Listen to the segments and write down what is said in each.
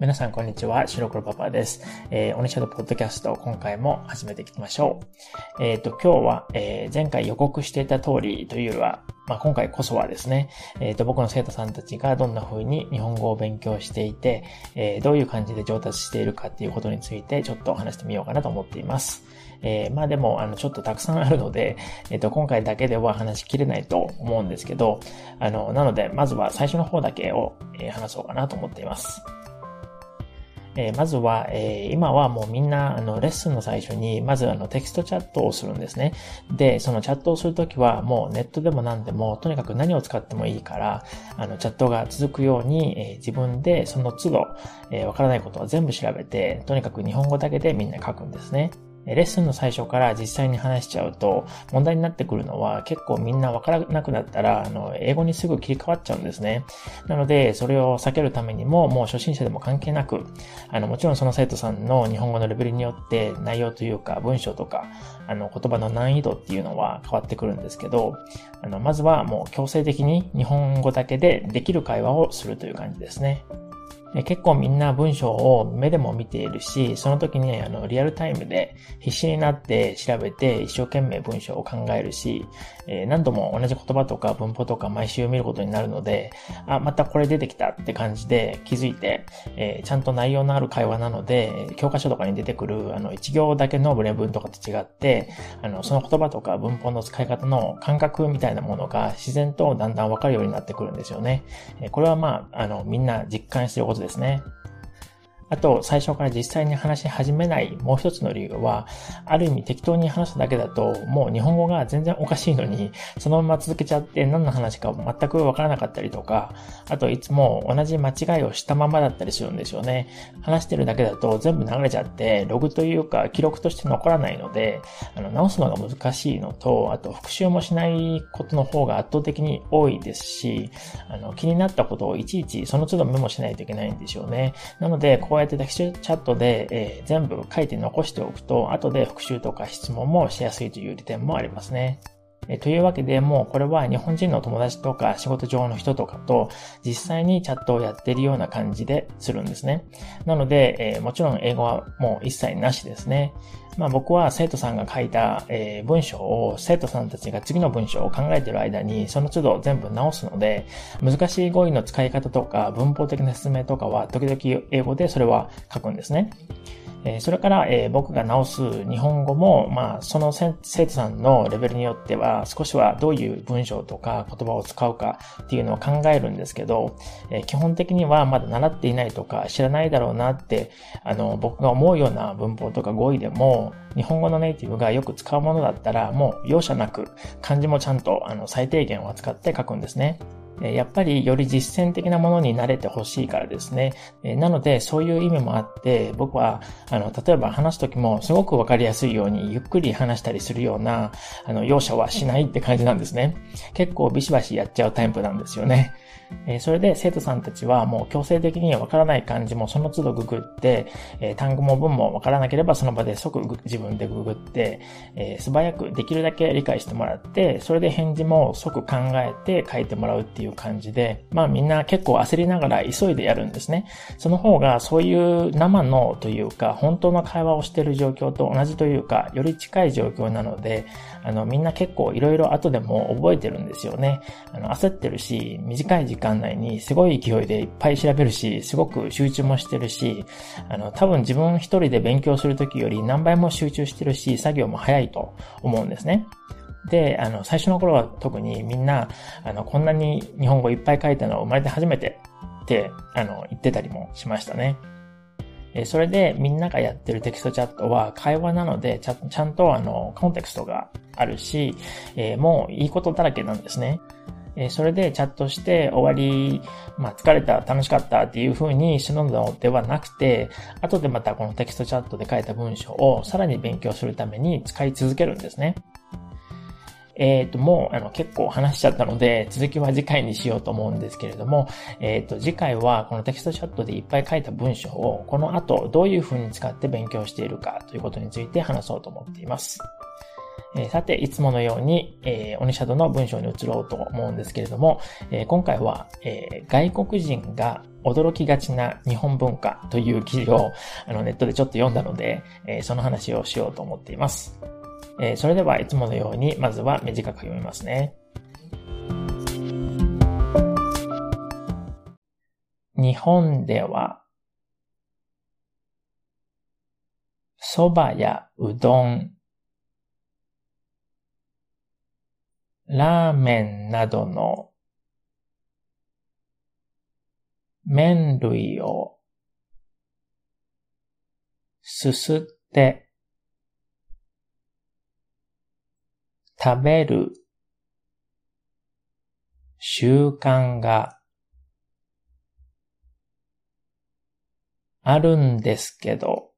皆さん、こんにちは。白黒パパです。えー、オニシャドポッドキャスト、今回も始めていきましょう。えっ、ー、と、今日は、えー、前回予告していた通りというよりは、まあ、今回こそはですね、えっ、ー、と、僕の生徒さんたちがどんな風に日本語を勉強していて、えー、どういう感じで上達しているかっていうことについて、ちょっと話してみようかなと思っています。えー、まあでも、あの、ちょっとたくさんあるので、えっ、と、今回だけでは話しきれないと思うんですけど、あの、なので、まずは最初の方だけを、え話そうかなと思っています。えー、まずは、えー、今はもうみんな、あの、レッスンの最初に、まずあの、テキストチャットをするんですね。で、そのチャットをするときは、もうネットでも何でも、とにかく何を使ってもいいから、あの、チャットが続くように、えー、自分でその都度、えわからないことは全部調べて、とにかく日本語だけでみんな書くんですね。レッスンの最初から実際に話しちゃうと、問題になってくるのは結構みんなわからなくなったら、あの、英語にすぐ切り替わっちゃうんですね。なので、それを避けるためにも、もう初心者でも関係なく、あの、もちろんその生徒さんの日本語のレベルによって内容というか文章とか、あの、言葉の難易度っていうのは変わってくるんですけど、あの、まずはもう強制的に日本語だけでできる会話をするという感じですね。結構みんな文章を目でも見ているし、その時にあのリアルタイムで必死になって調べて一生懸命文章を考えるし、えー、何度も同じ言葉とか文法とか毎週見ることになるので、あ、またこれ出てきたって感じで気づいて、えー、ちゃんと内容のある会話なので、教科書とかに出てくるあの一行だけのブレ文とかと違って、あの、その言葉とか文法の使い方の感覚みたいなものが自然とだんだんわかるようになってくるんですよね。これはまあ、あの、みんな実感してることですね。あと、最初から実際に話し始めないもう一つの理由は、ある意味適当に話すだけだと、もう日本語が全然おかしいのに、そのまま続けちゃって何の話か全くわからなかったりとか、あといつも同じ間違いをしたままだったりするんですよね。話してるだけだと全部流れちゃって、ログというか記録として残らないので、あの直すのが難しいのと、あと復習もしないことの方が圧倒的に多いですし、あの気になったことをいちいちその都度メモしないといけないんでしょうね。なので、こうやってテキストチャットで、えー、全部書いて残しておくと、後で復習とか質問もしやすいという利点もありますね。えというわけで、もうこれは日本人の友達とか仕事上の人とかと実際にチャットをやっているような感じでするんですね。なので、え、もちろん英語はもう一切なしですね。まあ僕は生徒さんが書いた、え、文章を生徒さんたちが次の文章を考えている間にその都度全部直すので、難しい語彙の使い方とか文法的な説明とかは時々英語でそれは書くんですね。それから、僕が直す日本語も、まあ、その生徒さんのレベルによっては、少しはどういう文章とか言葉を使うかっていうのを考えるんですけど、基本的にはまだ習っていないとか知らないだろうなって、あの、僕が思うような文法とか語彙でも、日本語のネイティブがよく使うものだったら、もう容赦なく漢字もちゃんとあの最低限を扱って書くんですね。やっぱりより実践的なものに慣れてほしいからですね。なので、そういう意味もあって、僕は、あの、例えば話すときもすごくわかりやすいようにゆっくり話したりするような、あの、容赦はしないって感じなんですね。結構ビシバシやっちゃうタイプなんですよね。えそれで生徒さんたちはもう強制的にわからない漢字もその都度ググって、え単語も文もわからなければその場で即自分でググって、え素早くできるだけ理解してもらって、それで返事も即考えて書いてもらうっていうう感じで、まあみんな結構焦りながら急いでやるんですね。その方がそういう生のというか本当の会話をしている状況と同じというか、より近い状況なので、あのみんな結構いろいろ後でも覚えてるんですよね。あの焦ってるし、短い時間内にすごい勢いでいっぱい調べるし、すごく集中もしてるし、あの、多分自分一人で勉強するときより何倍も集中してるし、作業も早いと思うんですね。で、あの、最初の頃は特にみんな、あの、こんなに日本語いっぱい書いたのは生まれて初めてって、あの、言ってたりもしましたね。えそれでみんながやってるテキストチャットは会話なのでちゃちゃんとあのコンテクストがあるし、えー、もういいことだらけなんですね。えそれでチャットして終わり、まあ、疲れた、楽しかったっていう風にするのではなくて、後でまたこのテキストチャットで書いた文章をさらに勉強するために使い続けるんですね。えっ、ー、と、もう、あの、結構話しちゃったので、続きは次回にしようと思うんですけれども、えっ、ー、と、次回はこのテキストチャットでいっぱい書いた文章を、この後、どういう風に使って勉強しているかということについて話そうと思っています。えー、さて、いつものように、えー、鬼シャドの文章に移ろうと思うんですけれども、えー、今回は、え外国人が驚きがちな日本文化という記事をあのネットでちょっと読んだので、えその話をしようと思っています。えそれではいつものように、まずは短く読みますね。日本では、蕎麦やうどん、ラーメンなどの麺類をすすって食べる習慣があるんですけど、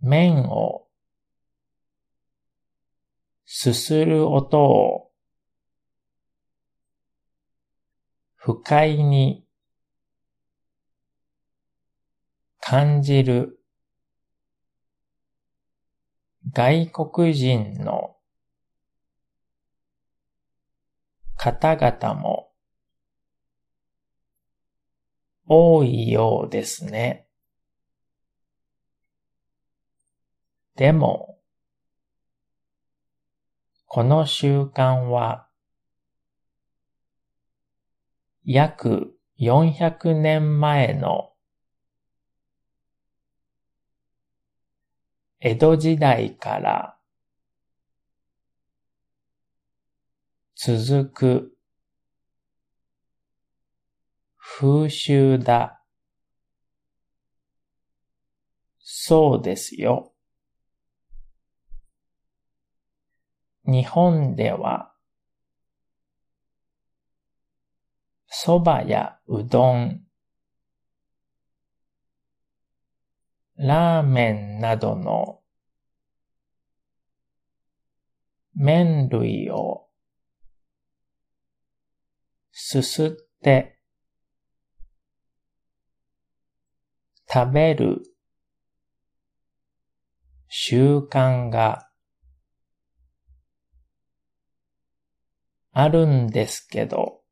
麺をすする音を不快に感じる外国人の方々も多いようですね。でも、この習慣は、約400年前の江戸時代から続く風習だ。そうですよ。日本では、蕎麦やうどん、ラーメンなどの麺類をすすって食べる習慣があるんですけど、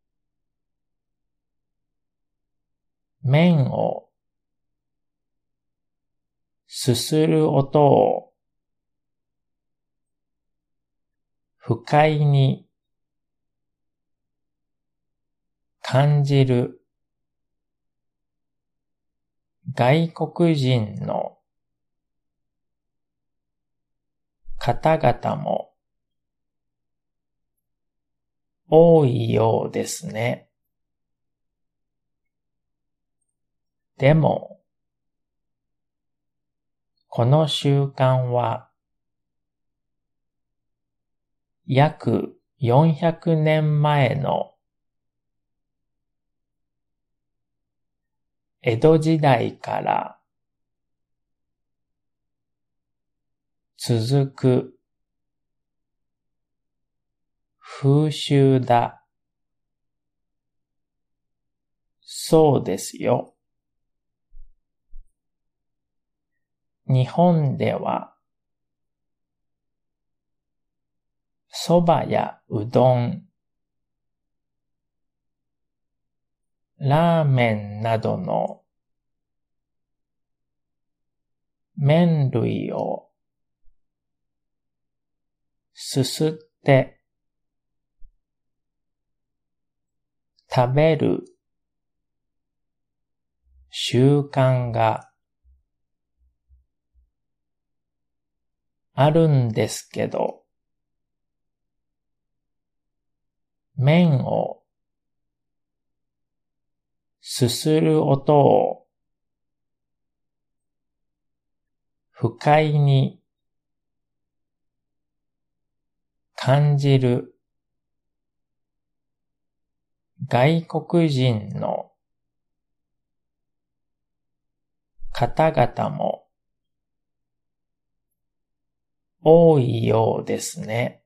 麺をすする音を不快に感じる外国人の方々も多いようですね。でも、この習慣は、約400年前の江戸時代から続く風習だ。そうですよ。日本では、蕎麦やうどん、ラーメンなどの麺類をすすって食べる習慣があるんですけど、麺をすする音を不快に感じる外国人の方々も多いようですね。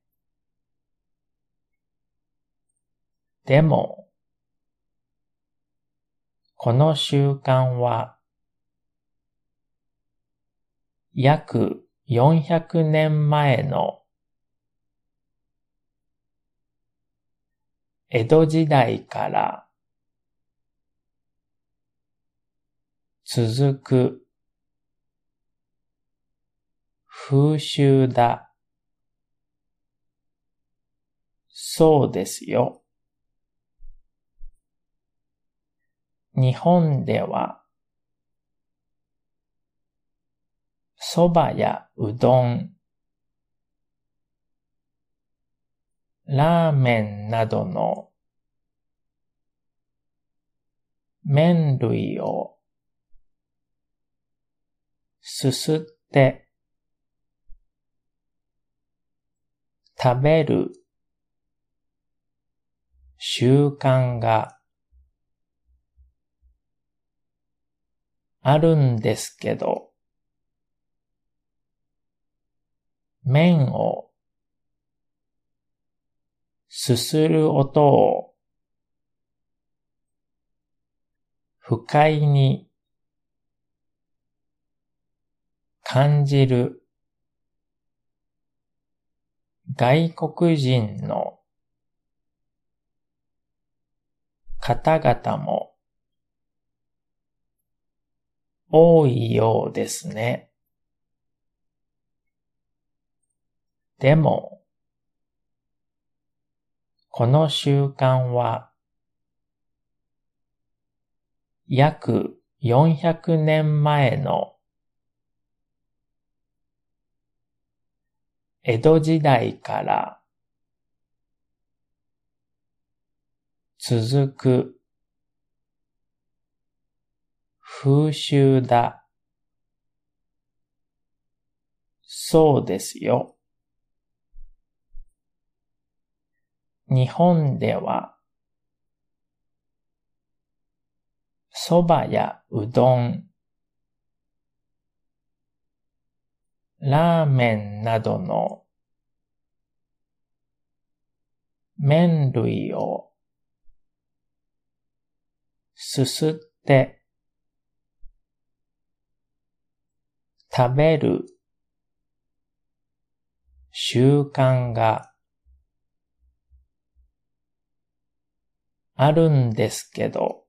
でも、この習慣は約400年前の江戸時代から続く風習だ。そうですよ。日本では蕎麦やうどん、ラーメンなどの麺類をすすって食べる習慣があるんですけど、麺をすする音を不快に感じる外国人の方々も多いようですね。でも、この習慣は、約400年前の江戸時代から続く風習だ。そうですよ。日本では、蕎麦やうどん、ラーメンなどの麺類をすすって食べる習慣があるんですけど、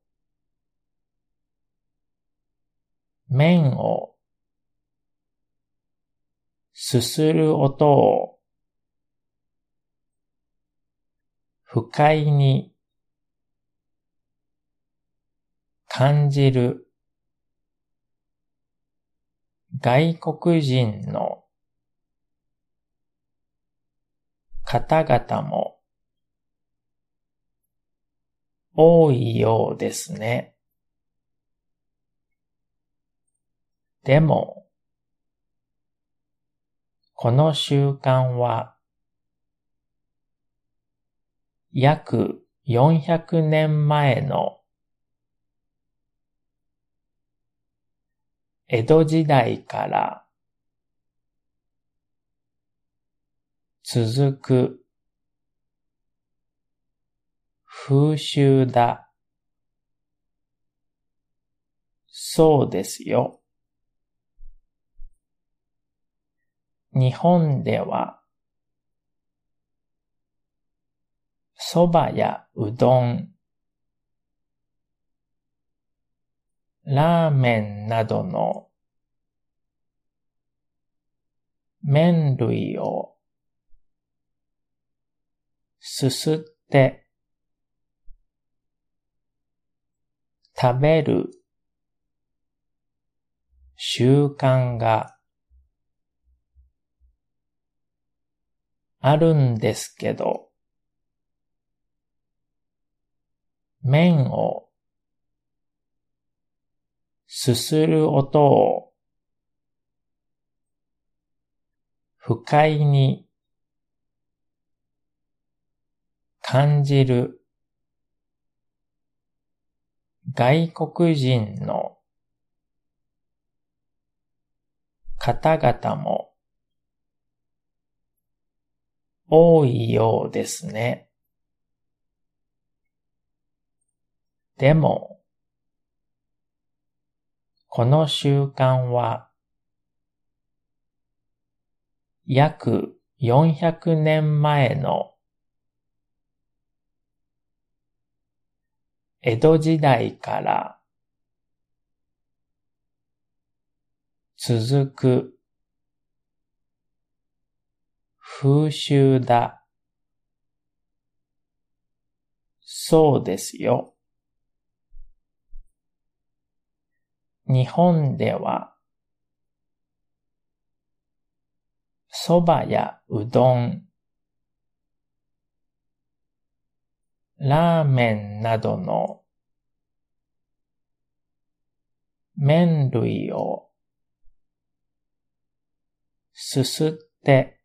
麺をすする音を不快に感じる外国人の方々も多いようですね。でも、この習慣は、約400年前の江戸時代から続く風習だ。そうですよ。日本では、蕎麦やうどん、ラーメンなどの麺類をすすって食べる習慣があるんですけど、麺をすする音を不快に感じる外国人の方々も多いようですね。でも、この習慣は約400年前の江戸時代から続く風習だ。そうですよ。日本では蕎麦やうどん、ラーメンなどの麺類をすすって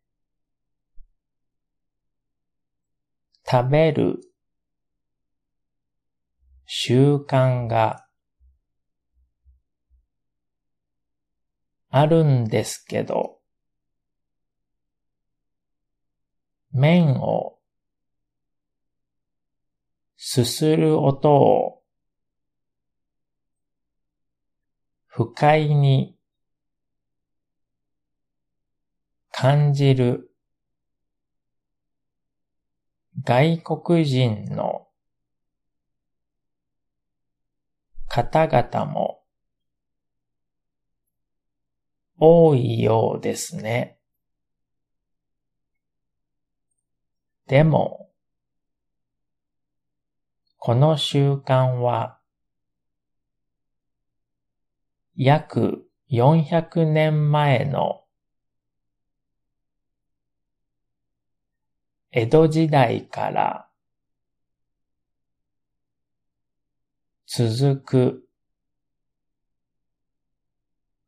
食べる習慣があるんですけど、麺をすする音を不快に感じる外国人の方々も多いようですね。でも、この習慣は、約400年前の江戸時代から続く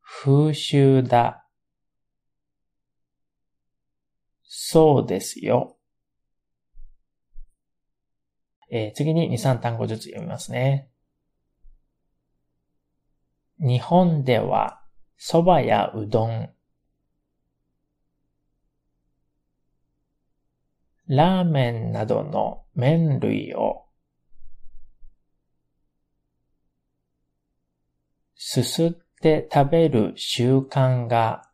風習だ。そうですよ。えー、次に2、3単語ずつ読みますね。日本では蕎麦やうどん、ラーメンなどの麺類をすすって食べる習慣が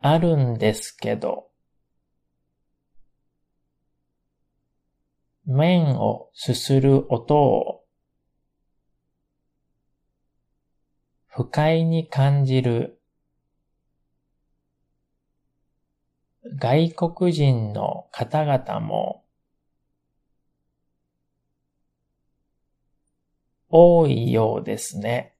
あるんですけど、麺をすする音を不快に感じる外国人の方々も多いようですね。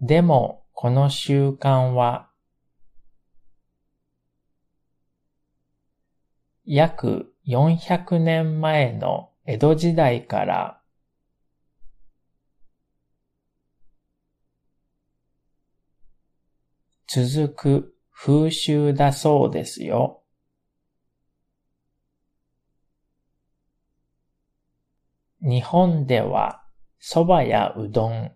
でも、この習慣は約400年前の江戸時代から続く風習だそうですよ。日本では蕎麦やうどん、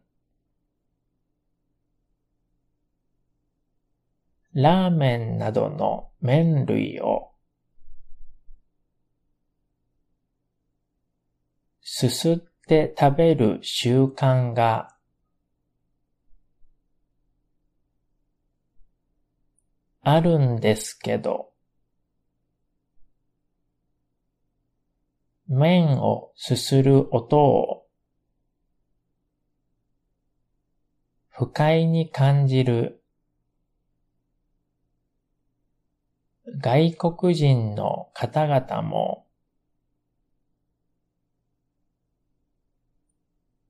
ラーメンなどの麺類をすすって食べる習慣があるんですけど、麺をすする音を不快に感じる外国人の方々も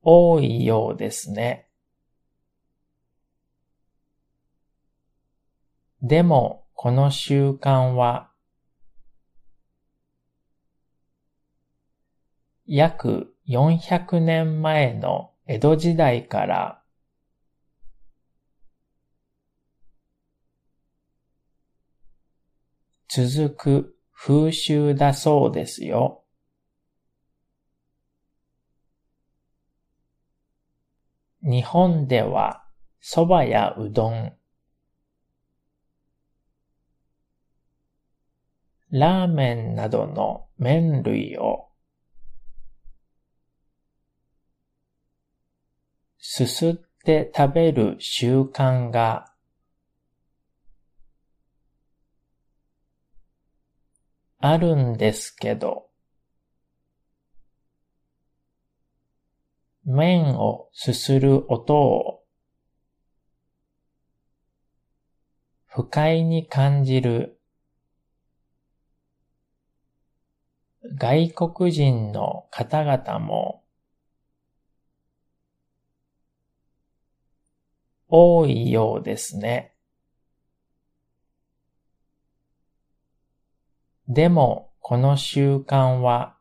多いようですね。でも、この習慣は、約400年前の江戸時代から続く風習だそうですよ。日本では蕎麦やうどん、ラーメンなどの麺類をすすって食べる習慣があるんですけど、麺をすする音を不快に感じる外国人の方々も多いようですね。でも、この習慣は、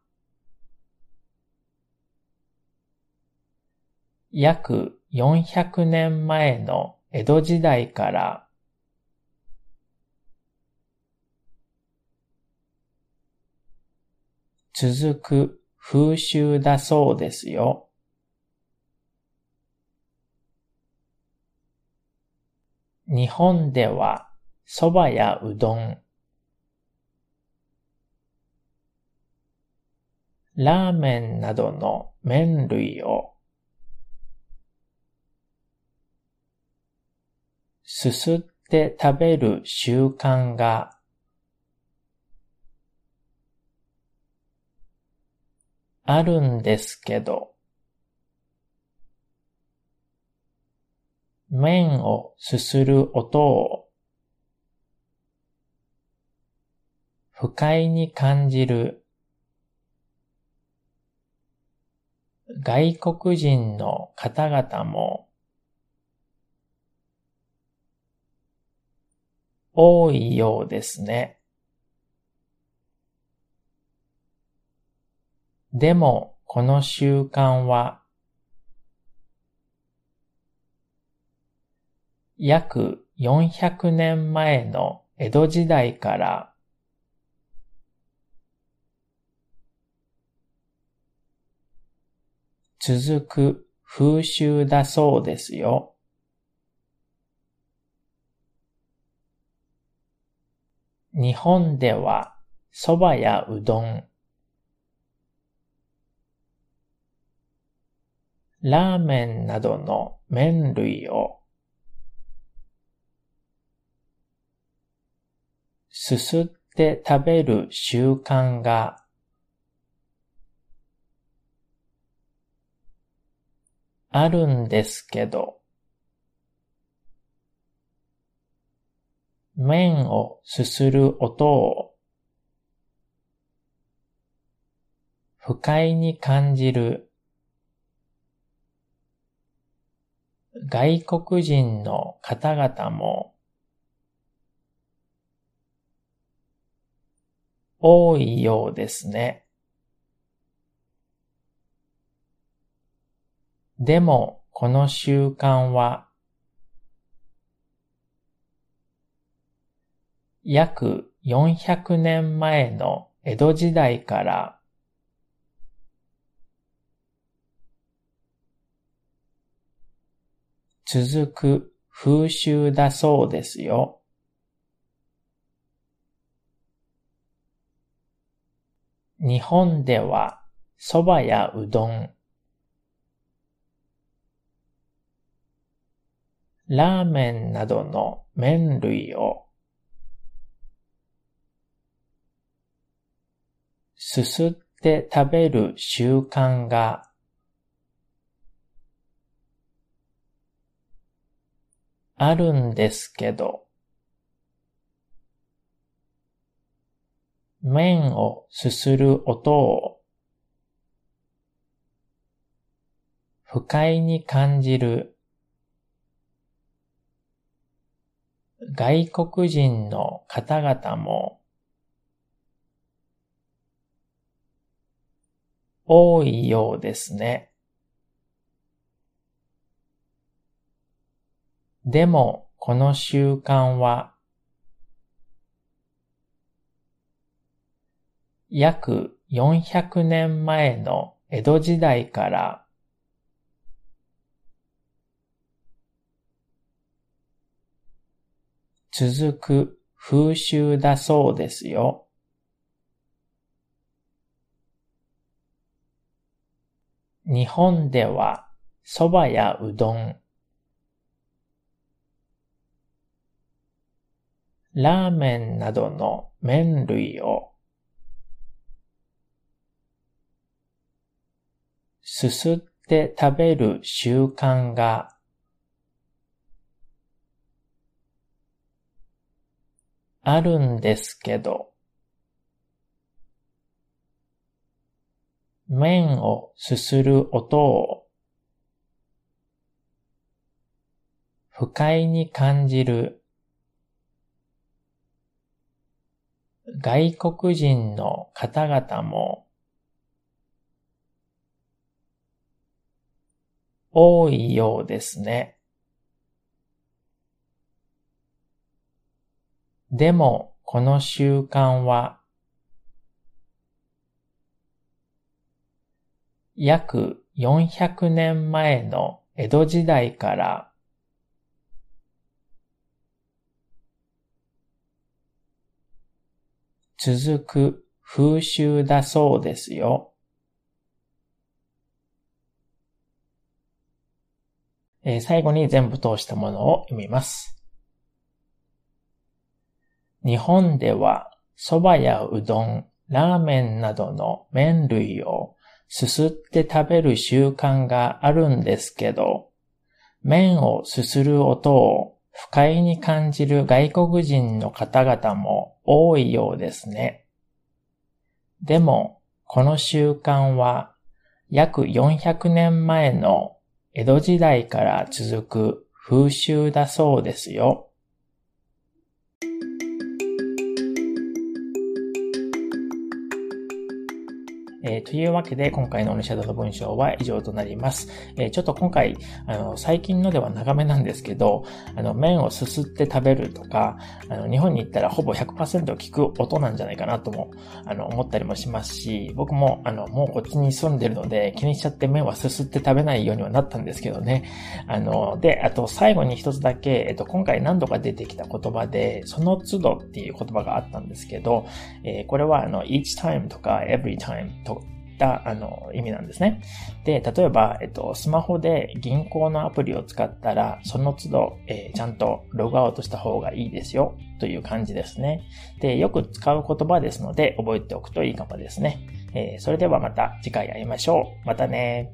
約400年前の江戸時代から続く風習だそうですよ。日本では蕎麦やうどん、ラーメンなどの麺類をすすって食べる習慣があるんですけど、麺をすする音を不快に感じる外国人の方々も多いようですね。でも、この習慣は約400年前の江戸時代から続く風習だそうですよ。日本では蕎麦やうどん、ラーメンなどの麺類をすすって食べる習慣があるんですけど、麺をすする音を不快に感じる外国人の方々も多いようですね。でも、この習慣は、約400年前の江戸時代から続く風習だそうですよ。日本では蕎麦やうどん、ラーメンなどの麺類をすすって食べる習慣があるんですけど、麺をすする音を不快に感じる外国人の方々も多いようですね。でも、この習慣は約400年前の江戸時代から続く風習だそうですよ。日本では蕎麦やうどん、ラーメンなどの麺類をすすって食べる習慣があるんですけど、麺をすする音を不快に感じる外国人の方々も多いようですね。でも、この習慣は、約400年前の江戸時代から続く風習だそうですよ。えー、最後に全部通したものを読みます。日本では蕎麦やうどん、ラーメンなどの麺類をすすって食べる習慣があるんですけど、麺をすする音を不快に感じる外国人の方々も多いようですね。でも、この習慣は約400年前の江戸時代から続く風習だそうですよ。えー、というわけで、今回のオニシャドの文章は以上となります。えー、ちょっと今回、あの、最近のでは長めなんですけど、あの、麺をすすって食べるとか、あの、日本に行ったらほぼ100%聞く音なんじゃないかなとも、あの、思ったりもしますし、僕も、あの、もうこっちに住んでるので、気にしちゃって麺はすすって食べないようにはなったんですけどね。あの、で、あと最後に一つだけ、えっと、今回何度か出てきた言葉で、その都度っていう言葉があったんですけど、えー、これはあの、each time とか every time とかったあの意味なんですね。で、例えば、えっと、スマホで銀行のアプリを使ったら、その都度、えー、ちゃんとログアウトした方がいいですよという感じですね。で、よく使う言葉ですので覚えておくといいかもですね。えー、それではまた次回会いましょう。またね